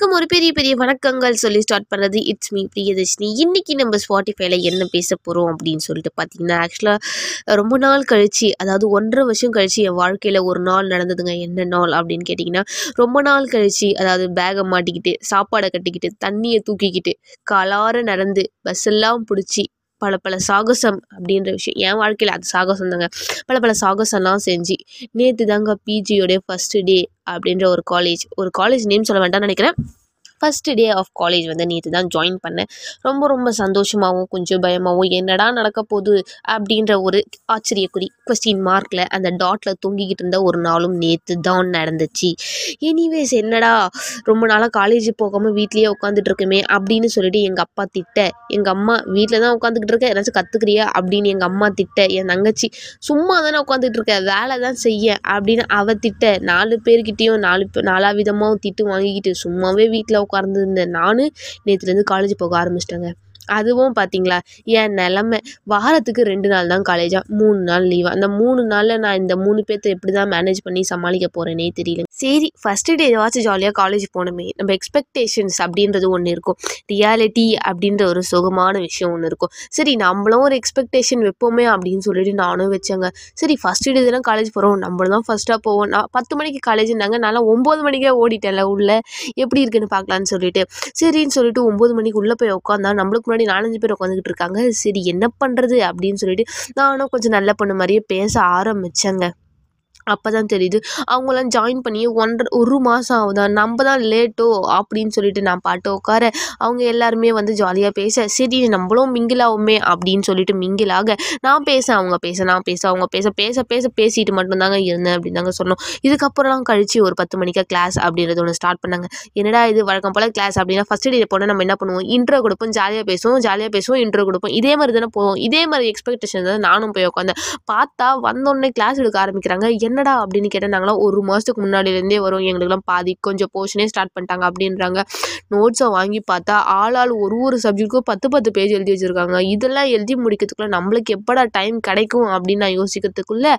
எல்லாருக்கும் ஒரு பெரிய பெரிய வணக்கங்கள் சொல்லி ஸ்டார்ட் பண்ணுறது இட்ஸ் மீ பிரியதர்ஷினி. இன்னைக்கு நம்ம ஸ்பாட்டிஃபைல என்ன பேச போகிறோம் அப்படின்னு சொல்லிட்டு பார்த்தீங்கன்னா ஆக்சுவலாக ரொம்ப நாள் கழிச்சு அதாவது ஒன்றரை வருஷம் கழிச்சு என் வாழ்க்கையில் ஒரு நாள் நடந்ததுங்க. என்ன நாள் அப்படின்னு கேட்டிங்கன்னா ரொம்ப நாள் கழிச்சு அதாவது பேகை மாட்டிக்கிட்டு சாப்பாடை கட்டிக்கிட்டு தண்ணியை தூக்கிக்கிட்டு காலார நடந்து பஸ் எல்லாம் பிடிச்சி பல பல சாகசம் அப்படின்ற விஷயம். என் வாழ்க்கையில் அது சாகசம் தாங்க பல பல சாகசம்லாம் செஞ்சு நேற்று தாங்க பிஜியோடைய ஃபஸ்ட்டு டே அப்படின்ற ஒரு காலேஜ் ஒரு காலேஜ் நேம் சொல்ல வேண்டாம்னு நினைக்கிறேன். ஃபஸ்ட்டு டே ஆஃப் காலேஜ் வந்து நேற்று தான் ஜாயின் பண்ணேன். ரொம்ப ரொம்ப சந்தோஷமாகவும் கொஞ்சம் பயமாகவும் என்னடா நடக்க போகுது அப்படின்ற ஒரு ஆச்சரியக்குறி கொஸ்டின் மார்க்கில் அந்த டாட்டில் தொங்கிக்கிட்டு இருந்த ஒரு நாளும் நேற்று தான் நடந்துச்சு. எனிவேஸ் என்னடா ரொம்ப நாளாக காலேஜ் போகாமல் வீட்லேயே உட்காந்துட்டு இருக்கமே அப்படின்னு சொல்லிட்டு எங்கள் அப்பா திட்ட. எங்கள் அம்மா வீட்டில் தான் உட்காந்துக்கிட்டு இருக்க ஏதாச்சும் கற்றுக்குறியா அப்படின்னு எங்கள் அம்மா திட்ட. என் தங்கச்சி சும்மா தானே உட்காந்துட்டு இருக்க வேலை தான் செய்ய அப்படின்னு அவ திட்ட. நாலு பேர்கிட்டையும் நாலு நாலா விதமாகவும் திட்டு வாங்கிக்கிட்டு சும்மாவே வீட்டில் உட்காந்துருந்தேன் நான் நேற்றுலேருந்து காலேஜ் போக ஆரம்பிச்சிட்டேங்க. அதுவும் பார்த்தீங்களா என் நிலமை. வாரத்துக்கு ரெண்டு நாள் தான் காலேஜா மூணு நாள் லீவா அந்த மூணு நாளில் நான் இந்த மூணு பேர்த்த எப்படி தான் மேனேஜ் பண்ணி சமாளிக்க போகிறேனே தெரியல. சரி ஃபஸ்ட்டு டே வாச்சும் ஜாலியாக காலேஜ் போனோமே. நம்ம எக்ஸ்பெக்டேஷன்ஸ் அப்படின்றது ஒன்று இருக்கும். ரியாலிட்டி அப்படின்ற ஒரு சுகமான விஷயம் ஒன்று இருக்கும். சரி நம்மளும் ஒரு எக்ஸ்பெக்டேஷன் வைப்போமே அப்படின்னு சொல்லிட்டு நானும் வச்சேங்க. சரி ஃபஸ்ட்டு டே தான் காலேஜ் போகிறோம் நம்மளும் தான் ஃபஸ்ட்டாக போவோம். நான் பத்து மணிக்கு காலேஜ்னாங்க நல்லா ஒம்பது மணிக்கே ஓடிட்டேன்ல உள்ளே. எப்படி இருக்குன்னு பார்க்கலான்னு சொல்லிட்டு. சரின்னு சொல்லிட்டு ஒம்பது மணிக்கு உள்ளே போய் உட்காந்தா நம்மளுக்கு முன்னாடி நாலஞ்சு பேர் உட்காந்துக்கிட்டு இருக்காங்க. சரி என்ன பண்ணுறது அப்படின்னு சொல்லிட்டு நானும் கொஞ்சம் நல்ல பொண்ணு மாதிரியே பேச ஆரம்பித்தேங்க அப்போ தான் தெரியுது. அவங்களாம் ஜாயின் பண்ணி ஒன்றரை ஒரு மாதம் ஆகுதா? நம்ம தான் லேட்டோ அப்படின்னு சொல்லிட்டு நான் பாட்டு உட்கார அவங்க எல்லாருமே வந்து ஜாலியாக பேச சரி நம்மளும் மிங்கிள் ஆகுமே அப்படின்னு சொல்லிட்டு மிங்கிள் ஆக நான் பேச அவங்க பேச நான் பேச அவங்க பேச பேச பேச பேசிட்டு மட்டும்தாங்க இருந்தேன் அப்படின்னு தாங்க சொன்னோம். இதுக்கப்புறம்லாம் கழிச்சு ஒரு பத்து மணிக்கா கிளாஸ் அப்படின்றது ஒன்று ஸ்டார்ட் பண்ணாங்க. என்னடா இது வழக்கம் போல் கிளாஸ் அப்படின்னா ஃபஸ்ட் டே போனால் நம்ம என்ன பண்ணுவோம்? இன்ட்ரோ கொடுப்போம் ஜாலியாக பேசுவோம் ஜாலியாக பேசுவோம் இன்ட்ரோ கொடுப்போம். இதே மாதிரி தானே போவோம். இதே மாதிரி எக்ஸ்பெக்டேஷன் தான் நானும் போய் உட்காந்தேன். பார்த்தா வந்தோடனே கிளாஸ் எடுக்க ஆரம்பிக்கிறாங்க. என்ன என்னடா அப்படின்னு கேட்டால் நாங்களாம் ஒரு மாதத்துக்கு முன்னாடிலேருந்தே வரும். எங்களுக்குலாம் பாதி கொஞ்சம் போர்ஷனே ஸ்டார்ட் பண்ணிட்டாங்க அப்படின்றாங்க. நோட்ஸை வாங்கி பார்த்தா ஆள் ஆள் ஒரு ஒரு சப்ஜெக்ட்டுக்கும் பத்து பத்து பேஜ் எழுதி வச்சுருக்காங்க. இதெல்லாம் எழுதி முடிக்கிறதுக்குள்ள நம்மளுக்கு எப்படா டைம் கிடைக்கும் அப்படின்னு நான் யோசிக்கிறதுக்குள்ளே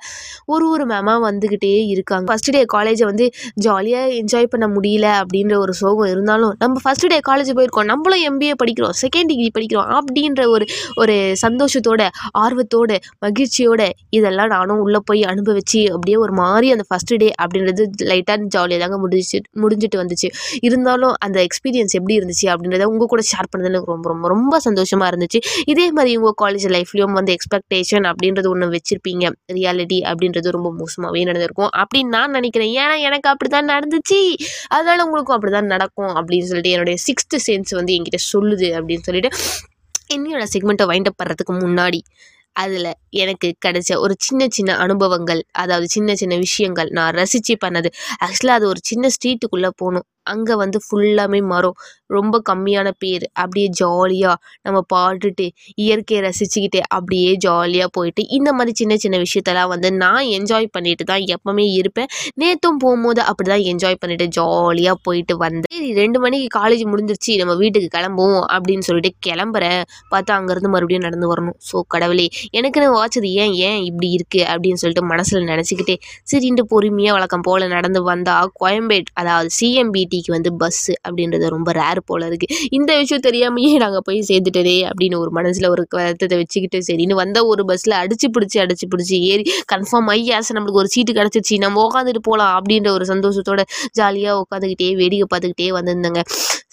ஒரு ஒரு மேமாக வந்துக்கிட்டே இருக்காங்க. ஃபஸ்ட் டே காலேஜை வந்து ஜாலியாக என்ஜாய் பண்ண முடியல அப்படின்ற ஒரு சோகம் இருந்தாலும் நம்ம ஃபஸ்ட் டே காலேஜ் போயிருக்கோம். நம்மளும் எம்பிஏ படிக்கிறோம் செகண்ட் டிகிரி படிக்கிறோம் அப்படின்ற ஒரு ஒரு சந்தோஷத்தோட ஆர்வத்தோட மகிழ்ச்சியோட இதெல்லாம் நானும் உள்ளே போய் அனுபவிச்சு அப்படியே ஒரு மாதிரி அந்த ஃபஸ்ட்டு டே அப்படின்றது லைட்டாக ஜாலியாக தாங்க முடிஞ்சு முடிஞ்சிட்டு வந்துச்சு. இருந்தாலும் அந்த எக்ஸ்பீரியன்ஸ் எப்படி இருந்துச்சு அப்படின்றத உங்கள் கூட ஷேர் பண்ணது எனக்கு ரொம்ப ரொம்ப ரொம்ப சந்தோஷமாக இருந்துச்சு. இதே மாதிரி உங்கள் காலேஜ் லைஃப்லேயும் வந்து எக்ஸ்பெக்டேஷன் அப்படின்றது ஒன்று வச்சுருப்பீங்க. ரியாலிட்டி அப்படின்றது ரொம்ப மோசமாகவே நடந்திருக்கும். அப்படின்னு நான் நினைக்கிறேன். ஏன்னா எனக்கு அப்படி தான் நடந்துச்சு. அதனால் உங்களுக்கும் அப்படி தான் நடக்கும் அப்படின்னு சொல்லிட்டு என்னுடைய சிக்ஸ்த்து சென்ஸ் வந்து என்கிட்ட சொல்லுது அப்படின்னு சொல்லிட்டு என்னோட செக்மெண்ட்டை வைண்ட் அப் பண்ணுறதுக்கு முன்னாடி. அதில் எனக்கு கிடைச்ச ஒரு சின்ன சின்ன அனுபவங்கள் அதாவது சின்ன சின்ன விஷயங்கள் நான் ரசித்து பண்ணது. ஆக்சுவலாக அது ஒரு சின்ன ஸ்ட்ரீட்டுக்குள்ளே போகணும் அங்கே வந்து ஃபுல்லாமே மரம். ரொம்ப கம்மியான பேர். அப்படியே ஜாலியாக நம்ம பாட்டுட்டு இயற்கையை ரசிச்சுக்கிட்டு அப்படியே ஜாலியாக போயிட்டு இந்த மாதிரி சின்ன சின்ன விஷயத்தெல்லாம் வந்து நான் என்ஜாய் பண்ணிட்டு தான் எப்பவுமே இருப்பேன். நேற்றும் போகும்போது அப்படி தான் என்ஜாய் பண்ணிட்டு ஜாலியாக போயிட்டு வந்தேன். சரி ரெண்டு மணிக்கு காலேஜ் முடிஞ்சிருச்சு நம்ம வீட்டுக்கு கிளம்புவோம் அப்படின்னு சொல்லிட்டு கிளம்புறேன். பார்த்தா அங்கேருந்து மறுபடியும் நடந்து வரணும். ஸோ கடவுளே எனக்குன்னு வாட்சது ஏன் ஏன் இப்படி இருக்குது அப்படின்னு சொல்லிட்டு மனசில் நினச்சிக்கிட்டே சரின்ட்டு பொறுமையாக வழக்கம் போல் நடந்து வந்தால் கோயம்பேட் அதாவது சிஎம்பி சிட்டிக்கு வந்து பஸ்ஸு அப்படின்றது ரொம்ப ரேர் போல் இருக்குது இந்த விஷயம் தெரியாமையே நாங்கள் போய் சேர்ந்துட்டதே அப்படின்னு ஒரு மனசில் ஒரு வருத்தத்தை வச்சுக்கிட்டு சரின்னு வந்த ஒரு பஸ்ஸில் அடிச்சு பிடிச்சி அடிச்சு பிடிச்சி ஏறி கன்ஃபார்ம் ஐயாஸ் நம்மளுக்கு ஒரு சீட்டு கிடச்சிச்சு நம்ம உட்காந்துட்டு போகலாம் அப்படின்ற ஒரு சந்தோஷத்தோட ஜாலியாக உட்காந்துக்கிட்டே வேடிக்கை பார்த்துக்கிட்டே வந்திருந்தேங்க.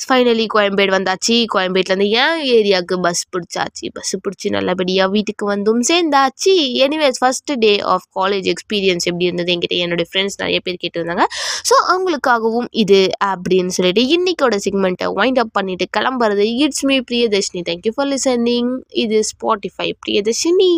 ஃபைனலி கோயம்பேடு வந்தாச்சு. கோயம்பேட்லேருந்து என் ஏரியாவுக்கு பஸ் பிடிச்சாச்சு. பஸ் பிடிச்சி நல்லபடியாக வீட்டுக்கு வந்தும் சேர்ந்தாச்சு. Anyways first day of college experience எப்படி இருந்தது? என்கிட்ட என்னுடைய ஃப்ரெண்ட்ஸ் நிறைய பேர் கேட்டிருந்தாங்க. ஸோ அவங்களுக்காகவும் இது அப்படின்னு சொல்லிட்டு இன்னைக்கோட செக்மெண்ட்டை வைண்ட் அப் பண்ணிவிட்டு கிளம்புறது. It's me Priyadarshini thank you for listening இது ஸ்பாட்டிஃபை பிரியதர்ஷினி